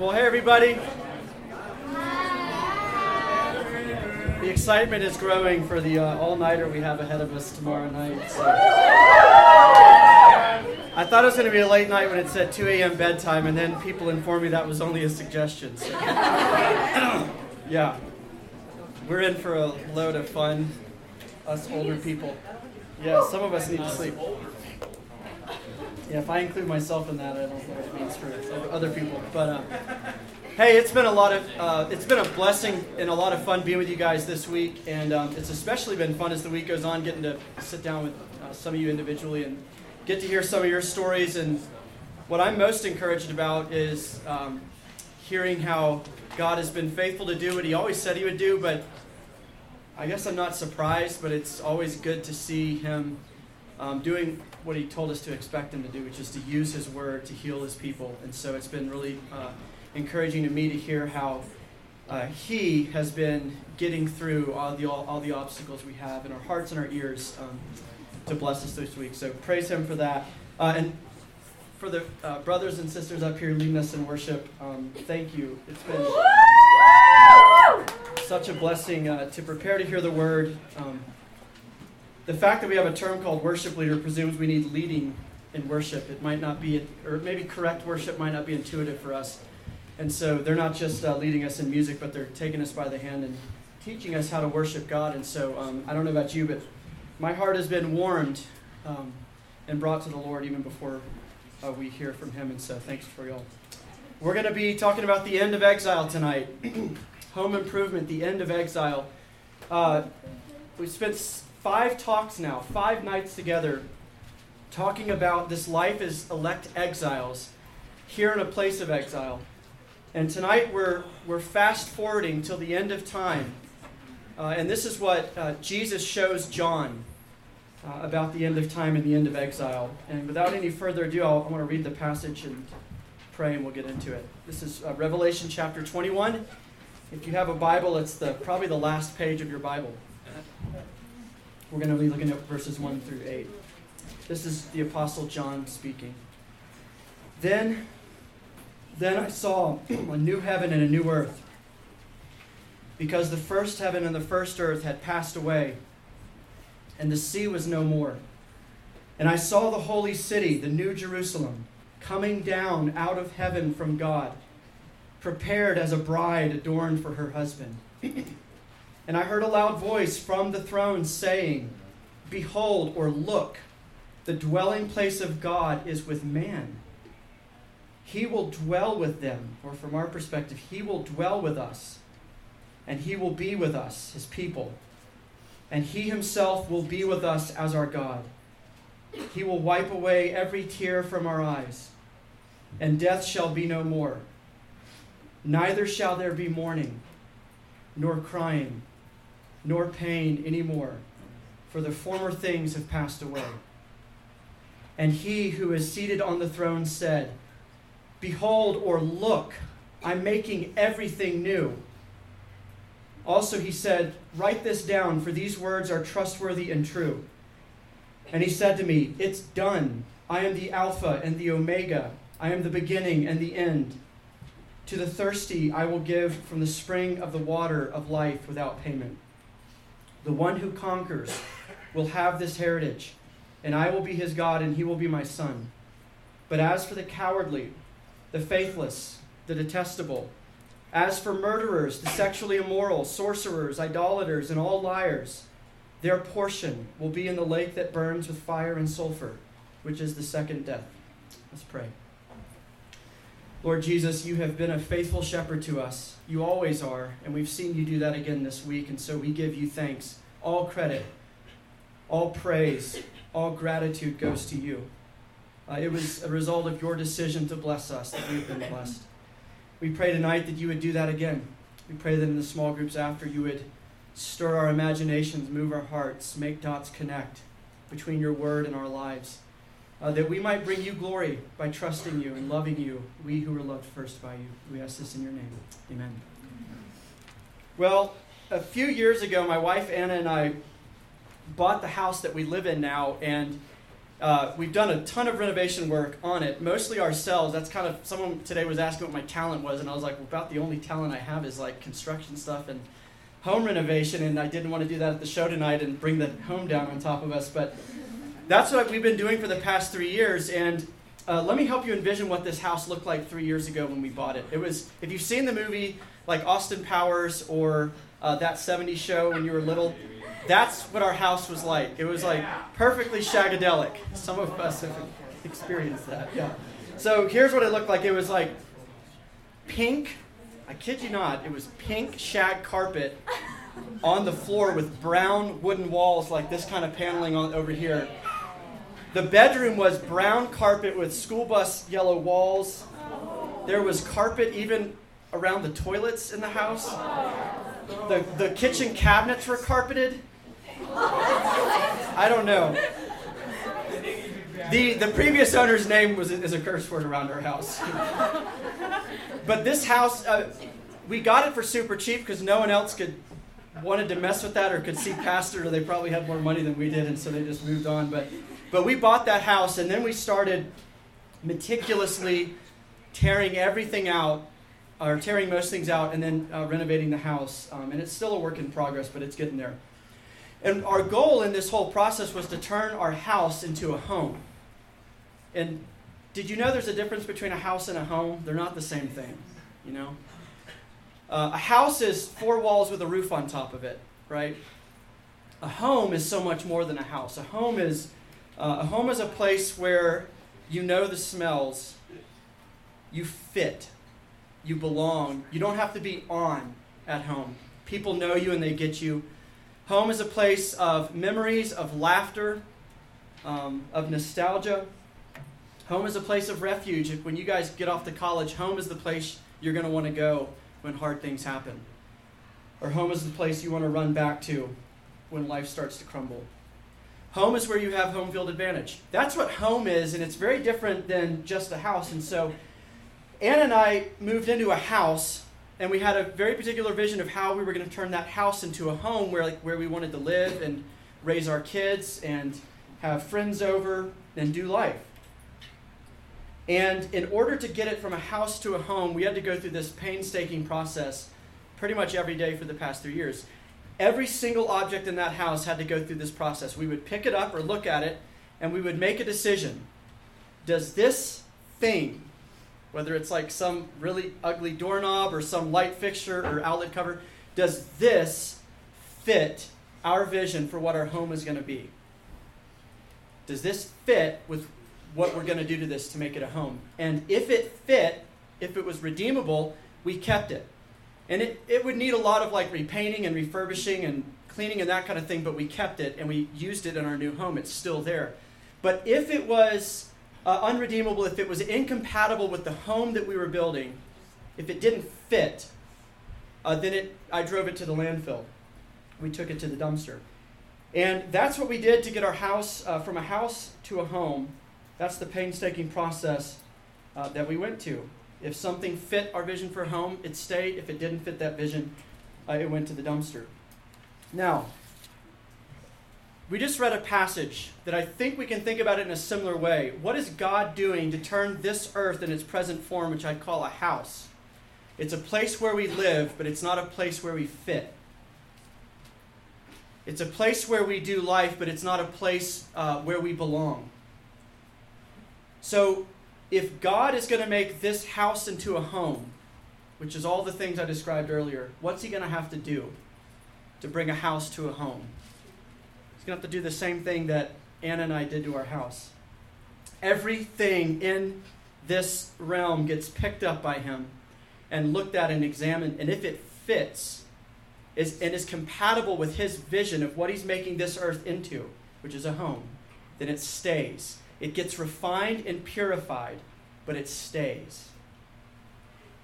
Well, hey, everybody. The excitement is growing for the uh, all nighter we have ahead of us tomorrow night. So. I thought it was going to be a late night when it said 2 a.m. bedtime, and then people informed me that was only a suggestion. So. yeah. We're in for a load of fun, us older people. Yeah, some of us need to sleep. Yeah, if I include myself in that, I don't what it means for other people. But uh, hey, it's been a lot of uh, it's been a blessing and a lot of fun being with you guys this week, and um, it's especially been fun as the week goes on, getting to sit down with uh, some of you individually and get to hear some of your stories. And what I'm most encouraged about is um, hearing how God has been faithful to do what He always said He would do. But I guess I'm not surprised, but it's always good to see Him um, doing what he told us to expect him to do, which is to use his word to heal his people. And so it's been really uh, encouraging to me to hear how uh, he has been getting through all the, all, all, the obstacles we have in our hearts and our ears um, to bless us this week. So praise him for that. Uh, and for the uh, brothers and sisters up here leading us in worship, um, thank you. It's been such a blessing uh, to prepare to hear the word. The fact that we have a term called worship leader presumes we need leading in worship. It might not be, or maybe correct worship might not be intuitive for us. And so they're not just uh, leading us in music, but they're taking us by the hand and teaching us how to worship God. And so um, I don't know about you, but my heart has been warmed um, and brought to the Lord even before uh, we hear from Him. And so thanks for y'all. We're going to be talking about the end of exile tonight. Home improvement, the end of exile. Uh, we spent five talks now, five nights together, talking about this life as elect exiles here in a place of exile. And tonight we're, we're fast forwarding till the end of time. Uh, and this is what uh, Jesus shows John uh, about the end of time and the end of exile. And without any further ado, I'll, I want to read the passage and pray, and we'll get into it. This is uh, Revelation chapter 21. If you have a Bible, it's the, probably the last page of your Bible. We're going to be looking at verses 1 through 8. This is the Apostle John speaking. Then, then I saw a new heaven and a new earth, because the first heaven and the first earth had passed away, and the sea was no more. And I saw the holy city, the new Jerusalem, coming down out of heaven from God, prepared as a bride adorned for her husband. And I heard a loud voice from the throne saying, Behold, or look, the dwelling place of God is with man. He will dwell with them, or from our perspective, He will dwell with us, and He will be with us, His people. And He Himself will be with us as our God. He will wipe away every tear from our eyes, and death shall be no more. Neither shall there be mourning, nor crying nor pain anymore, for the former things have passed away. And he who is seated on the throne said, Behold, or look, I'm making everything new. Also, he said, Write this down, for these words are trustworthy and true. And he said to me, It's done. I am the Alpha and the Omega. I am the beginning and the end. To the thirsty, I will give from the spring of the water of life without payment. The one who conquers will have this heritage, and I will be his God, and he will be my son. But as for the cowardly, the faithless, the detestable, as for murderers, the sexually immoral, sorcerers, idolaters, and all liars, their portion will be in the lake that burns with fire and sulfur, which is the second death. Let's pray. Lord Jesus, you have been a faithful shepherd to us. You always are, and we've seen you do that again this week, and so we give you thanks. All credit, all praise, all gratitude goes to you. Uh, it was a result of your decision to bless us that we've been blessed. We pray tonight that you would do that again. We pray that in the small groups after you would stir our imaginations, move our hearts, make dots connect between your word and our lives uh, that we might bring you glory by trusting you and loving you, we who were loved first by you. We ask this in your name. Amen. Well, a few years ago, my wife Anna and I bought the house that we live in now, and Uh, we've done a ton of renovation work on it, mostly ourselves. That's kind of someone today was asking what my talent was, and I was like, well, about the only talent I have is like construction stuff and home renovation, and I didn't want to do that at the show tonight and bring the home down on top of us. But that's what we've been doing for the past three years, and uh, let me help you envision what this house looked like three years ago when we bought it. It was, if you've seen the movie like Austin Powers or uh, that 70s show when you were little, that's what our house was like. It was like perfectly shagadelic. Some of us have experienced that. Yeah. So here's what it looked like. It was like pink. I kid you not. It was pink shag carpet on the floor with brown wooden walls like this kind of paneling on over here. The bedroom was brown carpet with school bus yellow walls. There was carpet even around the toilets in the house. The, the kitchen cabinets were carpeted. I don't know. The, the previous owner's name was is a curse word around our house. but this house, uh, we got it for super cheap because no one else could wanted to mess with that or could see past it, or they probably had more money than we did, and so they just moved on. But but we bought that house, and then we started meticulously tearing everything out, or tearing most things out, and then uh, renovating the house. Um, and it's still a work in progress, but it's getting there. And our goal in this whole process was to turn our house into a home. And did you know there's a difference between a house and a home? They're not the same thing, you know? Uh, a house is four walls with a roof on top of it, right? A home is so much more than a house. A home is uh, a home is a place where you know the smells, you fit, you belong. You don't have to be on at home. People know you and they get you. Home is a place of memories, of laughter, um, of nostalgia. Home is a place of refuge. When you guys get off to college, home is the place you're going to want to go when hard things happen. Or home is the place you want to run back to when life starts to crumble. Home is where you have home field advantage. That's what home is, and it's very different than just a house. And so, Anna and I moved into a house, and we had a very particular vision of how we were going to turn that house into a home where, like, where we wanted to live and raise our kids and have friends over and do life. And in order to get it from a house to a home, we had to go through this painstaking process pretty much every day for the past three years. Every single object in that house had to go through this process. We would pick it up or look at it, and we would make a decision. Does this thing, whether it's like some really ugly doorknob or some light fixture or outlet cover, does this fit our vision for what our home is going to be? Does this fit with what we're going to do to this to make it a home. And if it fit, if it was redeemable, we kept it. And it, it would need a lot of like repainting and refurbishing and cleaning and that kind of thing, but we kept it and we used it in our new home. It's still there. But if it was uh, unredeemable, if it was incompatible with the home that we were building, if it didn't fit, uh, then it, I drove it to the landfill. We took it to the dumpster. And that's what we did to get our house uh, from a house to a home. That's the painstaking process uh, that we went to. If something fit our vision for home, it stayed. If it didn't fit that vision, uh, it went to the dumpster. Now, we just read a passage that I think we can think about it in a similar way. What is God doing to turn this earth in its present form, which I call a house? It's a place where we live, but it's not a place where we fit. It's a place where we do life, but it's not a place uh, where we belong. So, if God is going to make this house into a home, which is all the things I described earlier, what's he going to have to do to bring a house to a home? He's going to have to do the same thing that Anna and I did to our house. Everything in this realm gets picked up by him and looked at and examined, and if it fits is, and is compatible with his vision of what he's making this earth into, which is a home, then it stays. It gets refined and purified, but it stays.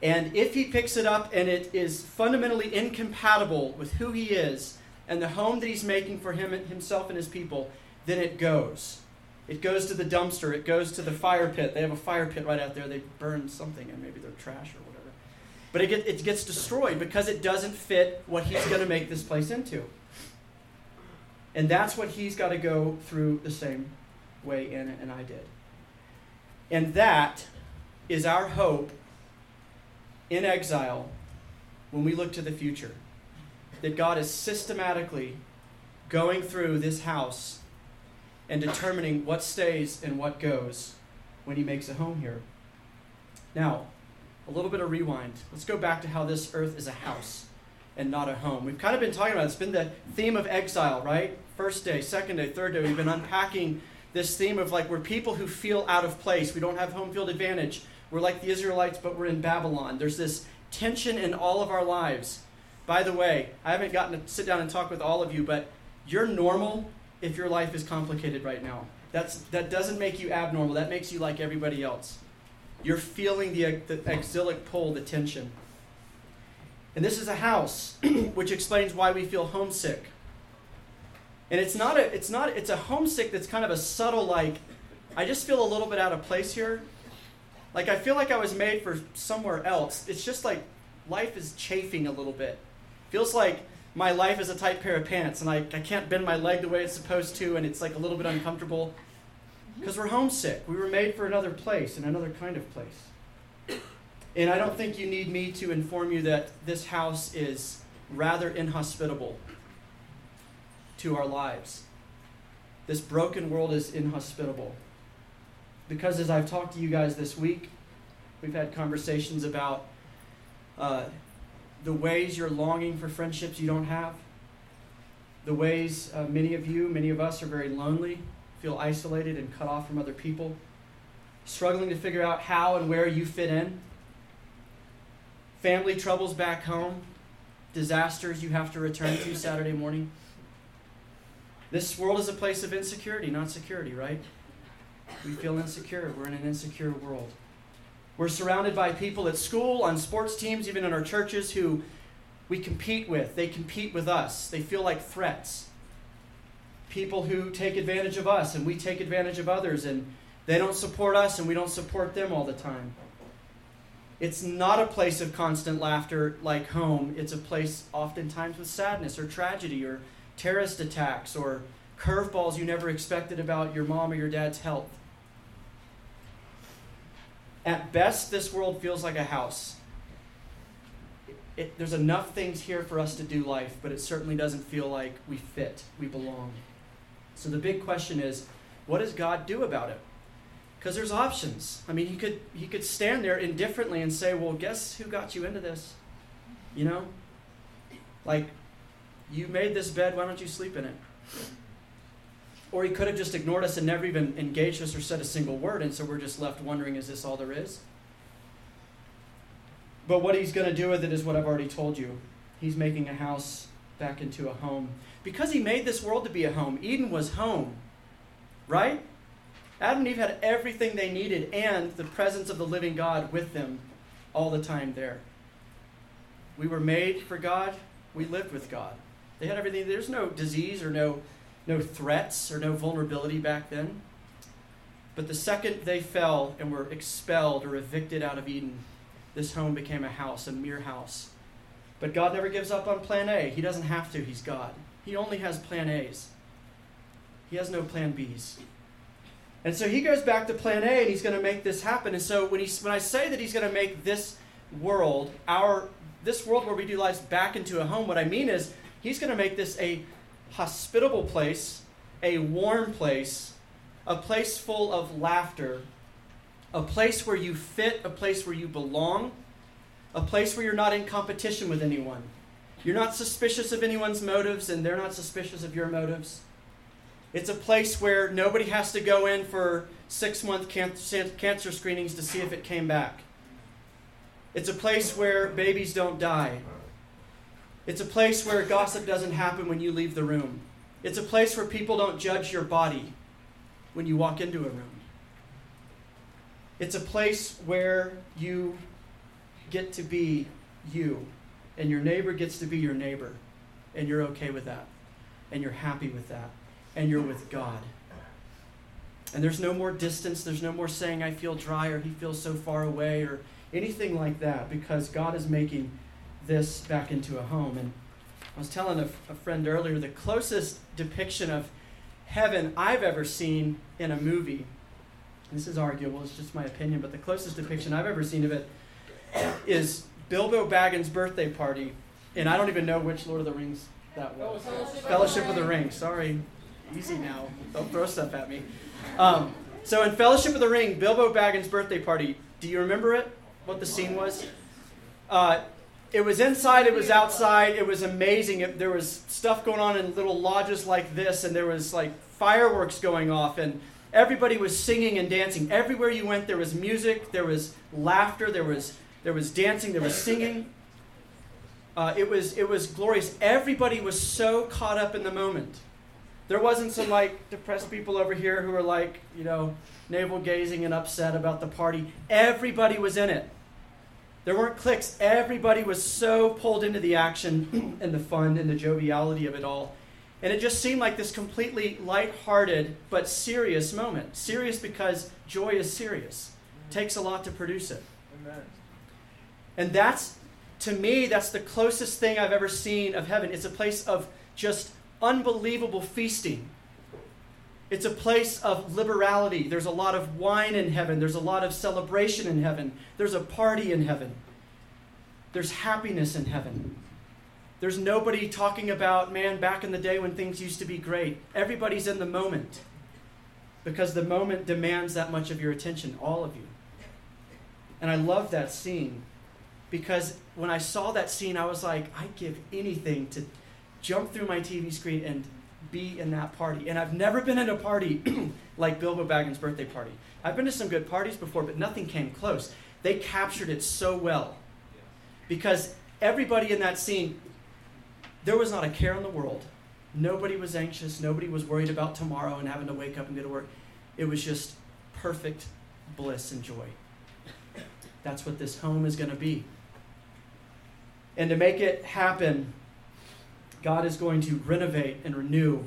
And if he picks it up and it is fundamentally incompatible with who he is and the home that he's making for him himself and his people, then it goes. It goes to the dumpster. It goes to the fire pit. They have a fire pit right out there. They burn something and maybe they're trash or whatever. But it, get, it gets destroyed because it doesn't fit what he's going to make this place into. And that's what he's got to go through the same way Anna and I did. And that is our hope in exile when we look to the future. That God is systematically going through this house and determining what stays and what goes when He makes a home here. Now, a little bit of rewind. Let's go back to how this earth is a house and not a home. We've kind of been talking about it. it's been the theme of exile, right? First day, second day, third day. We've been unpacking this theme of like we're people who feel out of place. We don't have home field advantage. We're like the Israelites, but we're in Babylon. There's this tension in all of our lives. By the way, I haven't gotten to sit down and talk with all of you, but you're normal if your life is complicated right now. That's, that doesn't make you abnormal. That makes you like everybody else. You're feeling the, the exilic pull, the tension. And this is a house, which explains why we feel homesick. And it's not a it's not it's a homesick that's kind of a subtle like I just feel a little bit out of place here. Like I feel like I was made for somewhere else. It's just like life is chafing a little bit. Feels like my life is a tight pair of pants and I, I can't bend my leg the way it's supposed to and it's like a little bit uncomfortable. Mm-hmm. Because we're homesick. We were made for another place and another kind of place. And I don't think you need me to inform you that this house is rather inhospitable to our lives. This broken world is inhospitable. Because as I've talked to you guys this week, we've had conversations about uh, the ways you're longing for friendships you don't have, the ways uh, many of you, many of us are very lonely, feel isolated and cut off from other people, struggling to figure out how and where you fit in, family troubles back home, disasters you have to return to Saturday morning. This world is a place of insecurity, not security, right? We feel insecure. We're in an insecure world. We're surrounded by people at school, on sports teams, even in our churches who we compete with. They compete with us. They feel like threats. People who take advantage of us and we take advantage of others, and they don't support us and we don't support them all the time. It's not a place of constant laughter like home. It's a place oftentimes with sadness or tragedy or terrorist attacks or curveballs you never expected about your mom or your dad's health. At best, this world feels like a house. It, it, there's enough things here for us to do life, but it certainly doesn't feel like we fit, we belong. So the big question is what does God do about it? Because there's options. I mean, he could, he could stand there indifferently and say, Well, guess who got you into this? You know? Like, you made this bed, why don't you sleep in it? Or he could have just ignored us and never even engaged us or said a single word, and so we're just left wondering, is this all there is? But what he's going to do with it is what I've already told you. He's making a house back into a home. Because he made this world to be a home, Eden was home, right? Adam and Eve had everything they needed and the presence of the living God with them all the time there. We were made for God, we lived with God. They had everything. There's no disease or no, no threats or no vulnerability back then. But the second they fell and were expelled or evicted out of Eden, this home became a house, a mere house. But God never gives up on plan A. He doesn't have to, He's God. He only has plan A's, He has no plan B's. And so he goes back to plan A and he's going to make this happen. And so when, he, when I say that he's going to make this world, our this world where we do lives back into a home, what I mean is He's going to make this a hospitable place, a warm place, a place full of laughter, a place where you fit, a place where you belong, a place where you're not in competition with anyone. You're not suspicious of anyone's motives, and they're not suspicious of your motives. It's a place where nobody has to go in for six month cancer screenings to see if it came back. It's a place where babies don't die. It's a place where gossip doesn't happen when you leave the room. It's a place where people don't judge your body when you walk into a room. It's a place where you get to be you, and your neighbor gets to be your neighbor, and you're okay with that, and you're happy with that, and you're with God. And there's no more distance, there's no more saying, I feel dry, or he feels so far away, or anything like that, because God is making this back into a home. And I was telling a, friend earlier the closest depiction of heaven I've ever seen in a movie. This is arguable, it's just my opinion, but the closest depiction I've ever seen of it is Bilbo Baggins' birthday party. And I don't even know which Lord of the Rings that was. Fellowship, Fellowship of the Ring. Sorry. Easy now. Don't throw stuff at me. Um, so in Fellowship of the Ring, Bilbo Baggins' birthday party, do you remember it? What the scene was? Uh, it was inside, it was outside, it was amazing. It, there was stuff going on in little lodges like this, and there was like fireworks going off, and everybody was singing and dancing. Everywhere you went, there was music, there was laughter, there was there was dancing, there was singing. Uh, it was it was glorious. Everybody was so caught up in the moment. There wasn't some like depressed people over here who were like you know navel gazing and upset about the party. Everybody was in it. There weren't cliques. Everybody was so pulled into the action and the fun and the joviality of it all. And it just seemed like this completely light-hearted but serious moment. Serious because joy is serious. It takes a lot to produce it. Amen. And that's to me that's the closest thing I've ever seen of heaven. It's a place of just unbelievable feasting. It's a place of liberality. There's a lot of wine in heaven. There's a lot of celebration in heaven. There's a party in heaven. There's happiness in heaven. There's nobody talking about, man, back in the day when things used to be great. Everybody's in the moment because the moment demands that much of your attention, all of you. And I love that scene because when I saw that scene, I was like, I'd give anything to jump through my TV screen and be in that party. And I've never been in a party like Bilbo Baggins' birthday party. I've been to some good parties before, but nothing came close. They captured it so well. Because everybody in that scene, there was not a care in the world. Nobody was anxious. Nobody was worried about tomorrow and having to wake up and go to work. It was just perfect bliss and joy. That's what this home is going to be. And to make it happen, God is going to renovate and renew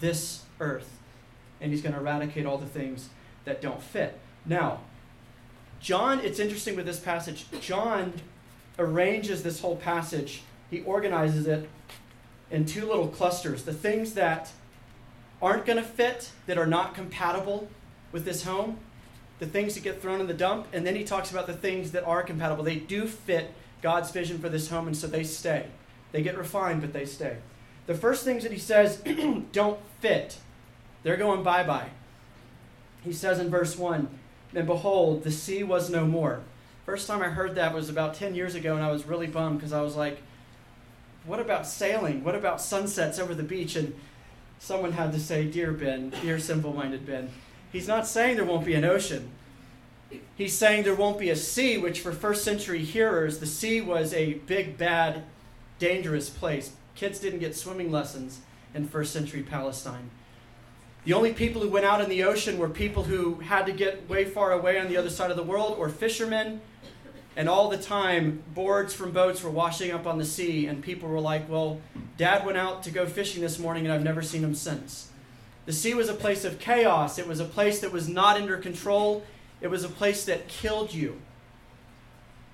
this earth, and He's going to eradicate all the things that don't fit. Now, John, it's interesting with this passage. John arranges this whole passage, he organizes it in two little clusters. The things that aren't going to fit, that are not compatible with this home, the things that get thrown in the dump, and then he talks about the things that are compatible. They do fit God's vision for this home, and so they stay. They get refined, but they stay. The first things that he says don't fit, they're going bye bye. He says in verse 1 And behold, the sea was no more. First time I heard that was about 10 years ago, and I was really bummed because I was like, what about sailing? What about sunsets over the beach? And someone had to say, Dear Ben, dear simple minded Ben, he's not saying there won't be an ocean. He's saying there won't be a sea, which for first century hearers, the sea was a big, bad, dangerous place. Kids didn't get swimming lessons in first century Palestine. The only people who went out in the ocean were people who had to get way far away on the other side of the world, or fishermen. And all the time, boards from boats were washing up on the sea, and people were like, Well, Dad went out to go fishing this morning, and I've never seen him since. The sea was a place of chaos. It was a place that was not under control. It was a place that killed you.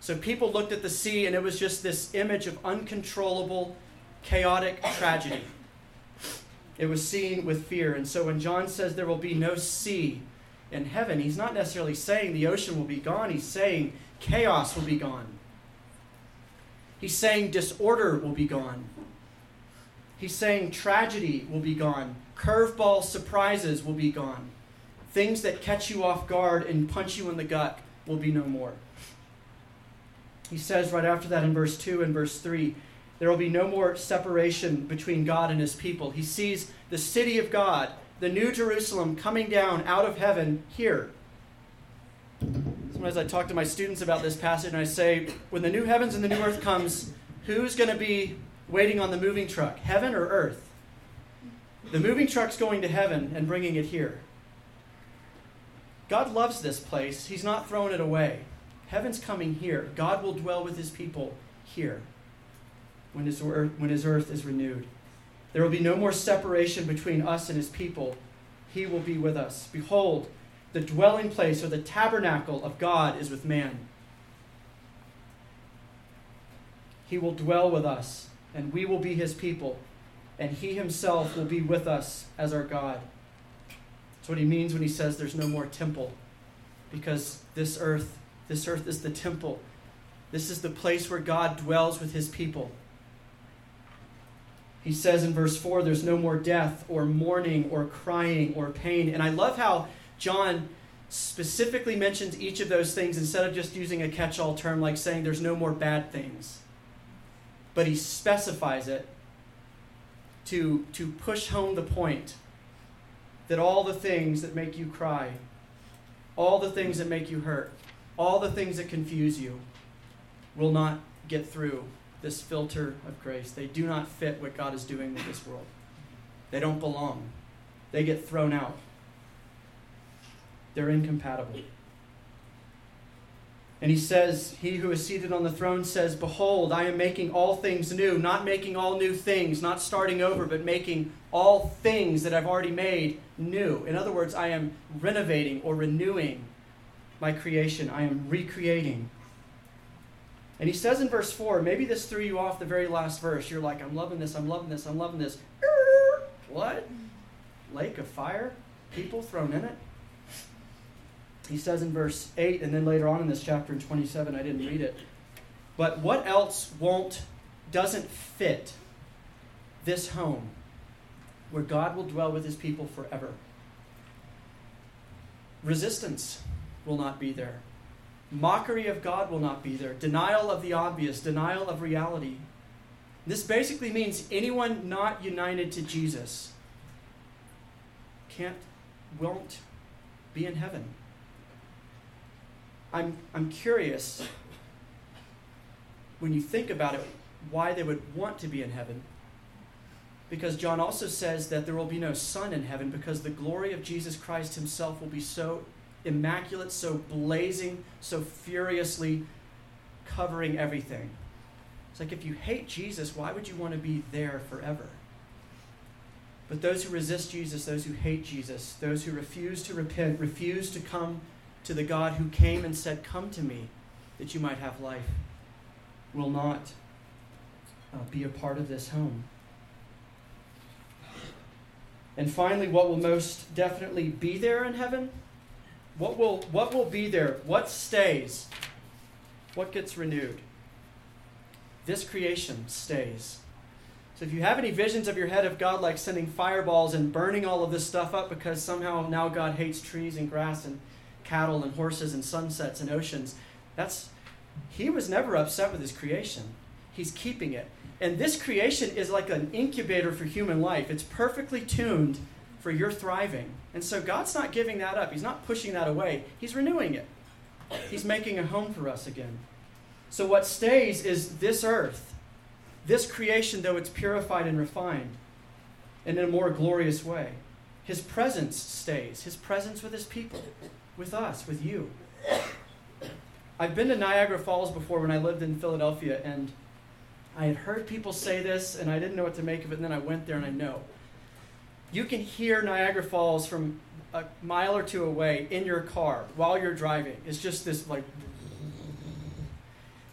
So people looked at the sea, and it was just this image of uncontrollable, chaotic tragedy. It was seen with fear. And so when John says there will be no sea in heaven, he's not necessarily saying the ocean will be gone, he's saying chaos will be gone. He's saying disorder will be gone. He's saying tragedy will be gone. Curveball surprises will be gone. Things that catch you off guard and punch you in the gut will be no more. He says right after that in verse 2 and verse 3 there will be no more separation between God and his people. He sees the city of God, the new Jerusalem, coming down out of heaven here. Sometimes I talk to my students about this passage and I say, when the new heavens and the new earth comes, who's going to be waiting on the moving truck, heaven or earth? The moving truck's going to heaven and bringing it here. God loves this place. He's not throwing it away. Heaven's coming here. God will dwell with his people here when his, earth, when his earth is renewed. There will be no more separation between us and his people. He will be with us. Behold, the dwelling place or the tabernacle of God is with man. He will dwell with us, and we will be his people, and he himself will be with us as our God. That's what he means when he says there's no more temple. Because this earth, this earth is the temple. This is the place where God dwells with his people. He says in verse 4 there's no more death or mourning or crying or pain. And I love how John specifically mentions each of those things instead of just using a catch all term like saying there's no more bad things. But he specifies it to, to push home the point that all the things that make you cry, all the things that make you hurt, all the things that confuse you will not get through this filter of grace. They do not fit what God is doing with this world. They don't belong. They get thrown out. They're incompatible. And he says, He who is seated on the throne says, Behold, I am making all things new, not making all new things, not starting over, but making all things that I've already made new. In other words, I am renovating or renewing my creation, I am recreating. And he says in verse 4, maybe this threw you off the very last verse. You're like, I'm loving this, I'm loving this, I'm loving this. What? Lake of fire? People thrown in it? He says in verse 8, and then later on in this chapter in 27, I didn't read it. But what else won't, doesn't fit this home where God will dwell with his people forever? Resistance will not be there. Mockery of God will not be there. Denial of the obvious, denial of reality. This basically means anyone not united to Jesus can't, won't be in heaven. I'm, I'm curious, when you think about it, why they would want to be in heaven. Because John also says that there will be no sun in heaven because the glory of Jesus Christ himself will be so immaculate, so blazing, so furiously covering everything. It's like if you hate Jesus, why would you want to be there forever? But those who resist Jesus, those who hate Jesus, those who refuse to repent, refuse to come to the God who came and said, Come to me that you might have life, will not uh, be a part of this home. And finally, what will most definitely be there in heaven? What will, what will be there? What stays? What gets renewed? This creation stays. So if you have any visions of your head of God like sending fireballs and burning all of this stuff up because somehow now God hates trees and grass and cattle and horses and sunsets and oceans. That's he was never upset with his creation. He's keeping it. And this creation is like an incubator for human life. It's perfectly tuned for your thriving. And so God's not giving that up. He's not pushing that away. He's renewing it. He's making a home for us again. So what stays is this earth, this creation, though it's purified and refined, and in a more glorious way. His presence stays, his presence with his people with us, with you. I've been to Niagara Falls before when I lived in Philadelphia, and I had heard people say this, and I didn't know what to make of it, and then I went there and I know. You can hear Niagara Falls from a mile or two away in your car while you're driving. It's just this like.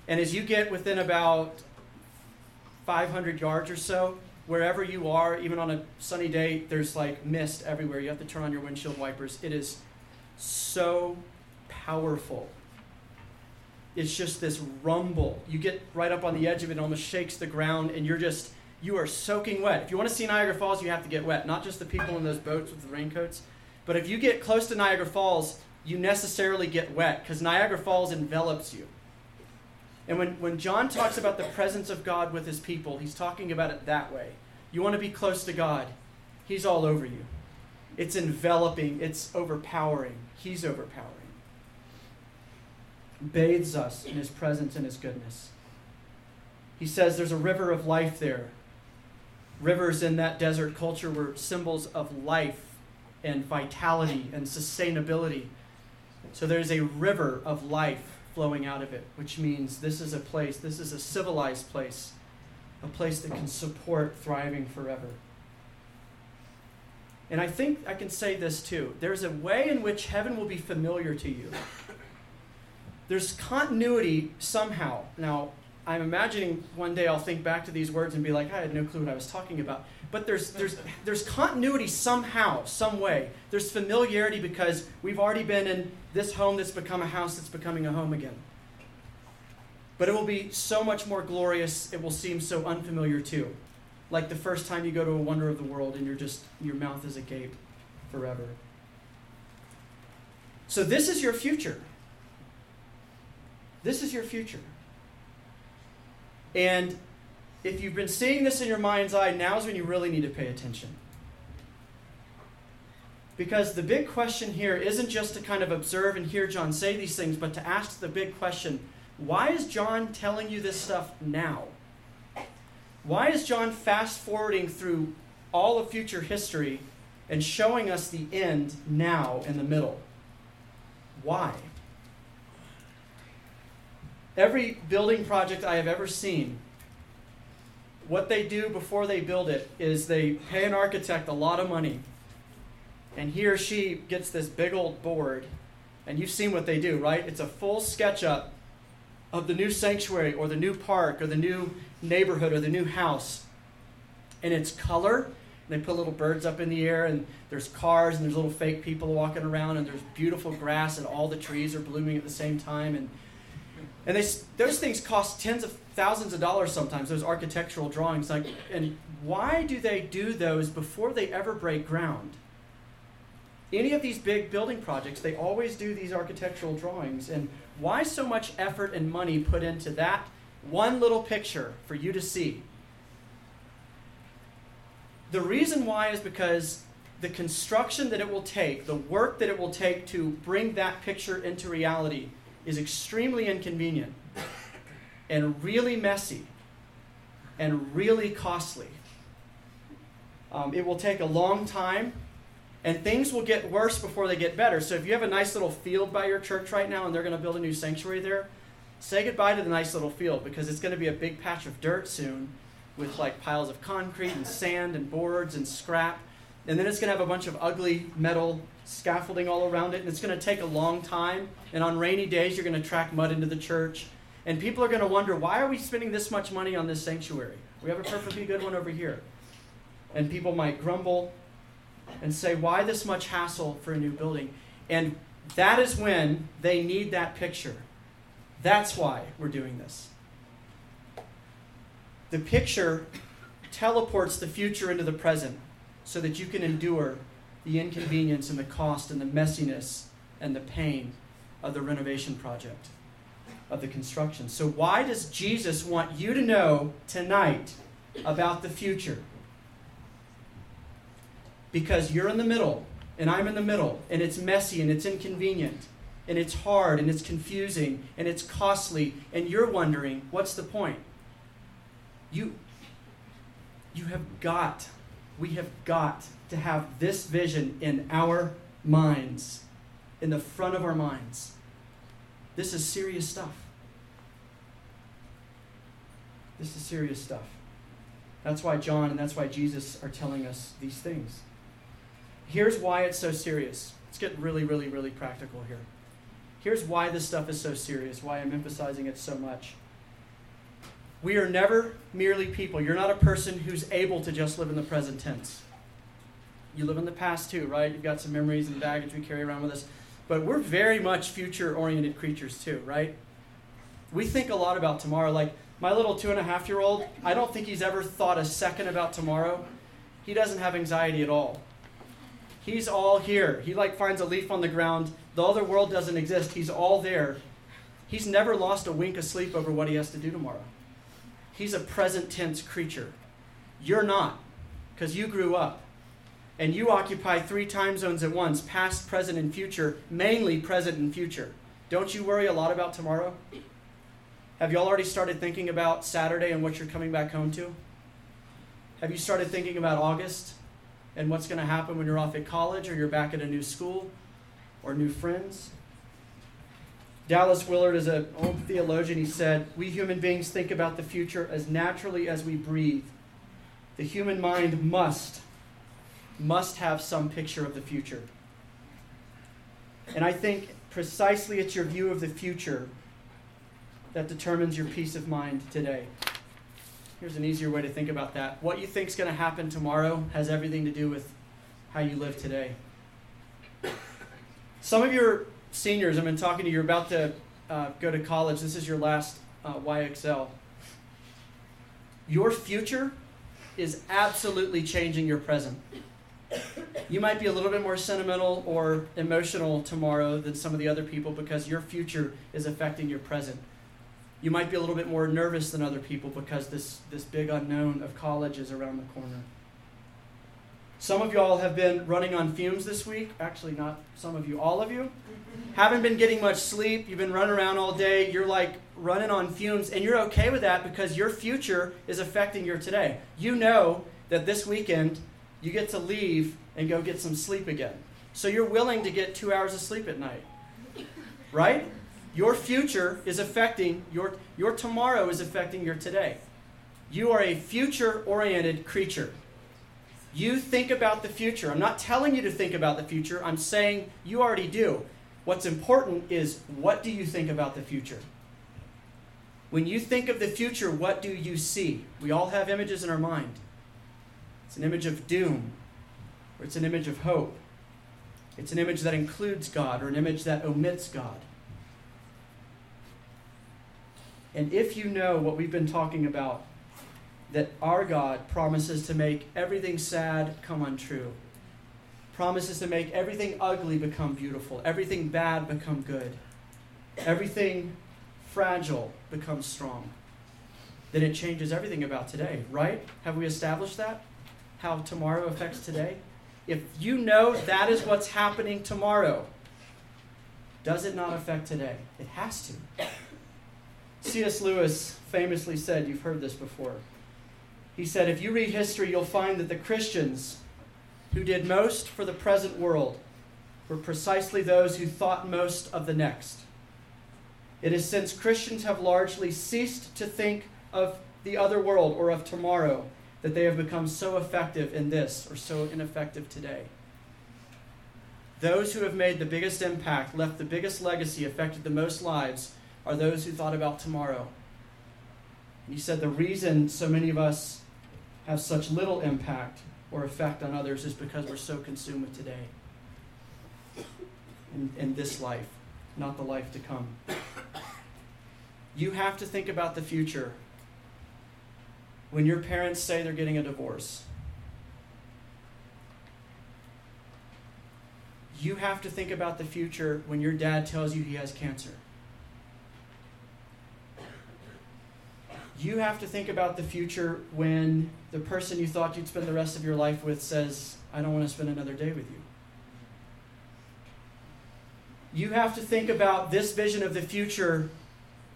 And as you get within about 500 yards or so, wherever you are, even on a sunny day, there's like mist everywhere. You have to turn on your windshield wipers. It is so powerful. It's just this rumble. You get right up on the edge of it, it almost shakes the ground, and you're just, you are soaking wet. If you want to see Niagara Falls, you have to get wet. Not just the people in those boats with the raincoats, but if you get close to Niagara Falls, you necessarily get wet because Niagara Falls envelops you. And when, when John talks about the presence of God with his people, he's talking about it that way. You want to be close to God, he's all over you. It's enveloping, it's overpowering. He's overpowering. Bathes us in his presence and his goodness. He says there's a river of life there. Rivers in that desert culture were symbols of life and vitality and sustainability. So there's a river of life flowing out of it, which means this is a place, this is a civilized place, a place that can support thriving forever. And I think I can say this too. There's a way in which heaven will be familiar to you. There's continuity somehow. Now, I'm imagining one day I'll think back to these words and be like, I had no clue what I was talking about. But there's, there's, there's continuity somehow, some way. There's familiarity because we've already been in this home that's become a house that's becoming a home again. But it will be so much more glorious, it will seem so unfamiliar too. Like the first time you go to a wonder of the world and you're just, your mouth is agape forever. So this is your future. This is your future. And if you've been seeing this in your mind's eye, now's when you really need to pay attention. Because the big question here isn't just to kind of observe and hear John say these things, but to ask the big question why is John telling you this stuff now? Why is John fast forwarding through all of future history and showing us the end now in the middle? Why? Every building project I have ever seen, what they do before they build it is they pay an architect a lot of money, and he or she gets this big old board, and you've seen what they do, right? It's a full SketchUp of the new sanctuary or the new park or the new neighborhood or the new house. And it's color. And they put little birds up in the air, and there's cars, and there's little fake people walking around, and there's beautiful grass, and all the trees are blooming at the same time. And and they, those things cost tens of thousands of dollars sometimes, those architectural drawings. Like, and why do they do those before they ever break ground? Any of these big building projects, they always do these architectural drawings. And why so much effort and money put into that one little picture for you to see? The reason why is because the construction that it will take, the work that it will take to bring that picture into reality, is extremely inconvenient and really messy and really costly. Um, it will take a long time, and things will get worse before they get better. So, if you have a nice little field by your church right now and they're going to build a new sanctuary there, say goodbye to the nice little field because it's going to be a big patch of dirt soon with like piles of concrete and sand and boards and scrap. And then it's going to have a bunch of ugly metal scaffolding all around it, and it's going to take a long time. And on rainy days, you're going to track mud into the church. And people are going to wonder, why are we spending this much money on this sanctuary? We have a perfectly good one over here. And people might grumble and say, why this much hassle for a new building? And that is when they need that picture. That's why we're doing this. The picture teleports the future into the present so that you can endure the inconvenience and the cost and the messiness and the pain of the renovation project, of the construction. So, why does Jesus want you to know tonight about the future? Because you're in the middle, and I'm in the middle, and it's messy and it's inconvenient, and it's hard and it's confusing and it's costly, and you're wondering, what's the point? You, you have got, we have got to have this vision in our minds, in the front of our minds. This is serious stuff. This is serious stuff. That's why John and that's why Jesus are telling us these things. Here's why it's so serious. Let's get really, really, really practical here. Here's why this stuff is so serious, why I'm emphasizing it so much. We are never merely people. You're not a person who's able to just live in the present tense. You live in the past too, right? You've got some memories and baggage we carry around with us. But we're very much future oriented creatures too, right? We think a lot about tomorrow. Like my little two and a half year old, I don't think he's ever thought a second about tomorrow. He doesn't have anxiety at all. He's all here. He like finds a leaf on the ground. The other world doesn't exist. He's all there. He's never lost a wink of sleep over what he has to do tomorrow. He's a present tense creature. You're not, because you grew up and you occupy three time zones at once past, present, and future, mainly present and future. Don't you worry a lot about tomorrow? Have you all already started thinking about Saturday and what you're coming back home to? Have you started thinking about August and what's going to happen when you're off at college or you're back at a new school or new friends? Dallas Willard is an old theologian. He said, We human beings think about the future as naturally as we breathe. The human mind must must have some picture of the future. And I think precisely it's your view of the future that determines your peace of mind today. Here's an easier way to think about that. What you think is going to happen tomorrow has everything to do with how you live today. Some of your seniors, I've been talking to you, you're about to uh, go to college. This is your last uh, YXL. Your future is absolutely changing your present. You might be a little bit more sentimental or emotional tomorrow than some of the other people because your future is affecting your present. You might be a little bit more nervous than other people because this, this big unknown of college is around the corner. Some of y'all have been running on fumes this week. Actually, not some of you, all of you. Haven't been getting much sleep. You've been running around all day. You're like running on fumes, and you're okay with that because your future is affecting your today. You know that this weekend you get to leave and go get some sleep again. So you're willing to get two hours of sleep at night. Right? Your future is affecting your, your tomorrow is affecting your today. You are a future oriented creature. You think about the future. I'm not telling you to think about the future, I'm saying you already do. What's important is what do you think about the future? When you think of the future, what do you see? We all have images in our mind. It's an image of doom, or it's an image of hope. It's an image that includes God, or an image that omits God. And if you know what we've been talking about, that our God promises to make everything sad come untrue, promises to make everything ugly become beautiful, everything bad become good, everything fragile become strong, then it changes everything about today, right? Have we established that? how tomorrow affects today? If you know that is what's happening tomorrow, does it not affect today? It has to. C.S. Lewis famously said, you've heard this before. He said, if you read history, you'll find that the Christians who did most for the present world were precisely those who thought most of the next. It is since Christians have largely ceased to think of the other world or of tomorrow that they have become so effective in this or so ineffective today. Those who have made the biggest impact, left the biggest legacy, affected the most lives, are those who thought about tomorrow. And he said the reason so many of us have such little impact or effect on others is because we're so consumed with today in, in this life, not the life to come. You have to think about the future when your parents say they're getting a divorce. You have to think about the future when your dad tells you he has cancer. You have to think about the future when the person you thought you'd spend the rest of your life with says, I don't want to spend another day with you. You have to think about this vision of the future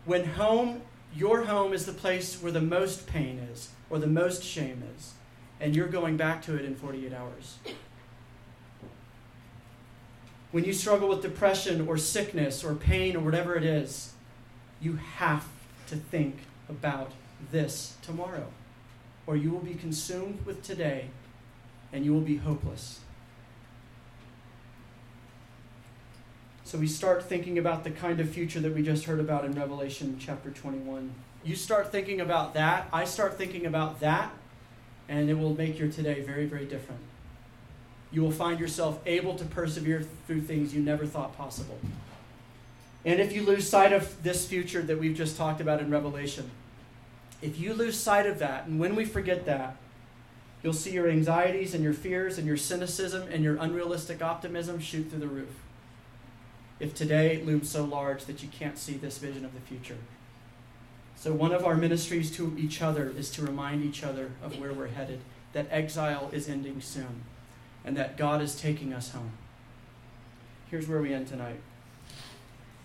when home your home is the place where the most pain is or the most shame is, and you're going back to it in 48 hours. When you struggle with depression or sickness or pain or whatever it is, you have to think about this tomorrow, or you will be consumed with today and you will be hopeless. So we start thinking about the kind of future that we just heard about in Revelation chapter 21. You start thinking about that, I start thinking about that, and it will make your today very, very different. You will find yourself able to persevere through things you never thought possible. And if you lose sight of this future that we've just talked about in Revelation, if you lose sight of that, and when we forget that, you'll see your anxieties and your fears and your cynicism and your unrealistic optimism shoot through the roof if today looms so large that you can't see this vision of the future. So, one of our ministries to each other is to remind each other of where we're headed, that exile is ending soon, and that God is taking us home. Here's where we end tonight.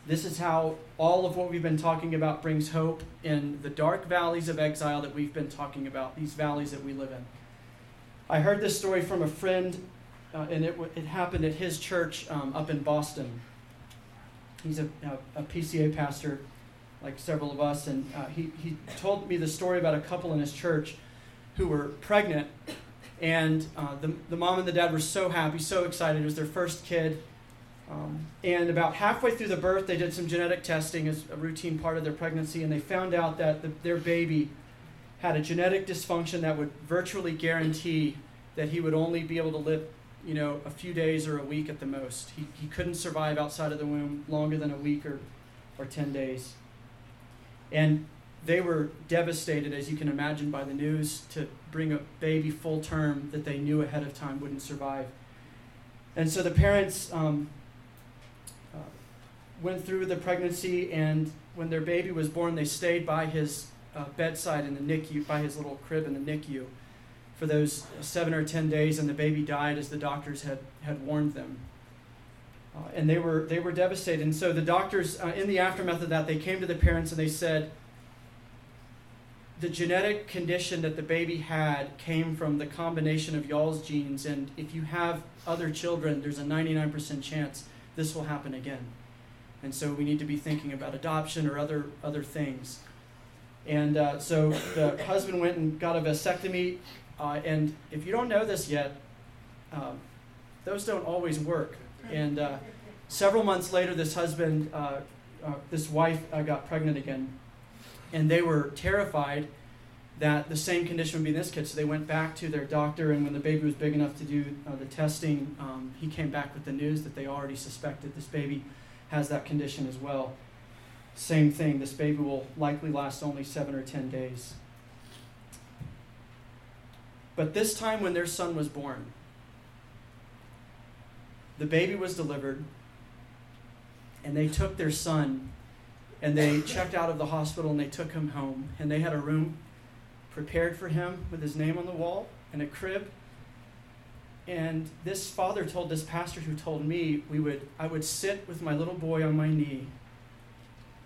This is how all of what we've been talking about brings hope in the dark valleys of exile that we've been talking about, these valleys that we live in. I heard this story from a friend, uh, and it, it happened at his church um, up in Boston he's a, a, a, PCA pastor, like several of us, and uh, he, he told me the story about a couple in his church who were pregnant, and uh, the, the mom and the dad were so happy, so excited. It was their first kid, Um, and about halfway through the birth, they did some genetic testing as a routine part of their pregnancy, and they found out that the, their baby had a genetic dysfunction that would virtually guarantee that he would only be able to live, you know, a few days or a week at the most. He, he couldn't survive outside of the womb longer than a week or, or 10 days. And they were devastated, as you can imagine, by the news to bring a baby full term that they knew ahead of time wouldn't survive. And so the parents um, went through the pregnancy, and when their baby was born, they stayed by his uh, bedside in the NICU, by his little crib in the NICU, for those seven or ten days, and the baby died as the doctors had, had warned them. Uh, and they were, they were devastated. And so the doctors, uh, in the aftermath of that, they came to the parents and they said, the genetic condition that the baby had came from the combination of y'all's genes, and if you have other children, there's a 99% chance this will happen again. And so we need to be thinking about adoption or other, other things. And uh, so the husband went and got a vasectomy. Uh, and if you don't know this yet, um, those don't always work. And uh, several months later, this husband, uh, uh, this wife uh, got pregnant again. And they were terrified that the same condition would be in this kid. So they went back to their doctor, and when the baby was big enough to do the testing, um, he came back with the news that they already suspected this baby has that condition as well. Same thing, this baby will likely last only seven or ten days. But this time, when their son was born, the baby was delivered, and they took their son and they checked out of the hospital and they took him home. And they had a room prepared for him with his name on the wall and a crib. And this father told this pastor who told me we would I would sit with my little boy on my knee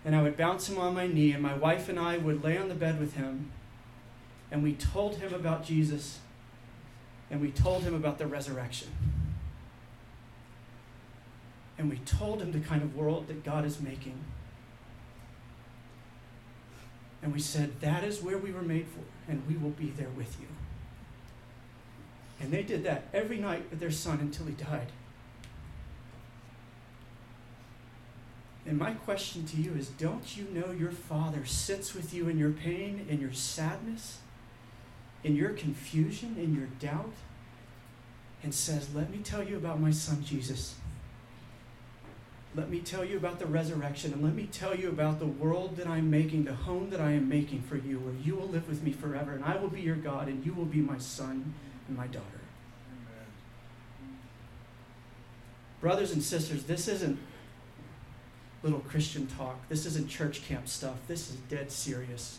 and I would bounce him on my knee, and my wife and I would lay on the bed with him, and we told him about Jesus, and we told him about the resurrection. And we told him the kind of world that God is making. And we said, That is where we were made for, and we will be there with you. And they did that every night with their son until he died. And my question to you is don't you know your Father sits with you in your pain, in your sadness, in your confusion, in your doubt, and says, Let me tell you about my son Jesus. Let me tell you about the resurrection, and let me tell you about the world that I'm making, the home that I am making for you, where you will live with me forever, and I will be your God, and you will be my son and my daughter. Brothers and sisters, this isn't little Christian talk. This isn't church camp stuff. This is dead serious.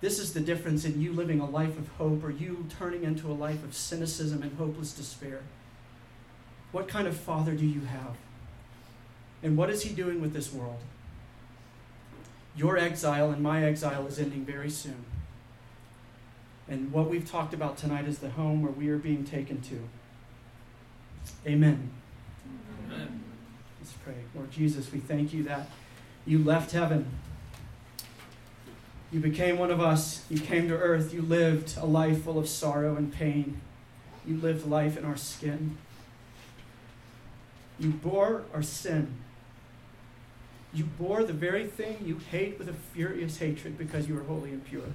This is the difference in you living a life of hope or you turning into a life of cynicism and hopeless despair. What kind of father do you have? And what is he doing with this world? Your exile and my exile is ending very soon. And what we've talked about tonight is the home where we are being taken to. Amen. Amen. Let's pray. Lord Jesus, we thank you that you left heaven. You became one of us. You came to earth. You lived a life full of sorrow and pain. You lived life in our skin. You bore our sin. You bore the very thing you hate with a furious hatred because you are holy and pure.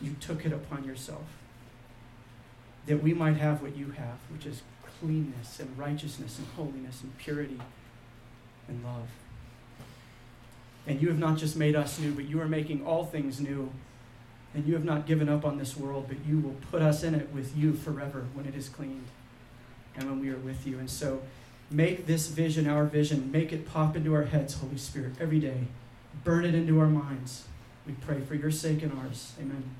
You took it upon yourself that we might have what you have, which is cleanness and righteousness and holiness and purity and love. And you have not just made us new, but you are making all things new. And you have not given up on this world, but you will put us in it with you forever when it is cleaned and when we are with you. And so make this vision our vision. Make it pop into our heads, Holy Spirit, every day. Burn it into our minds. We pray for your sake and ours. Amen.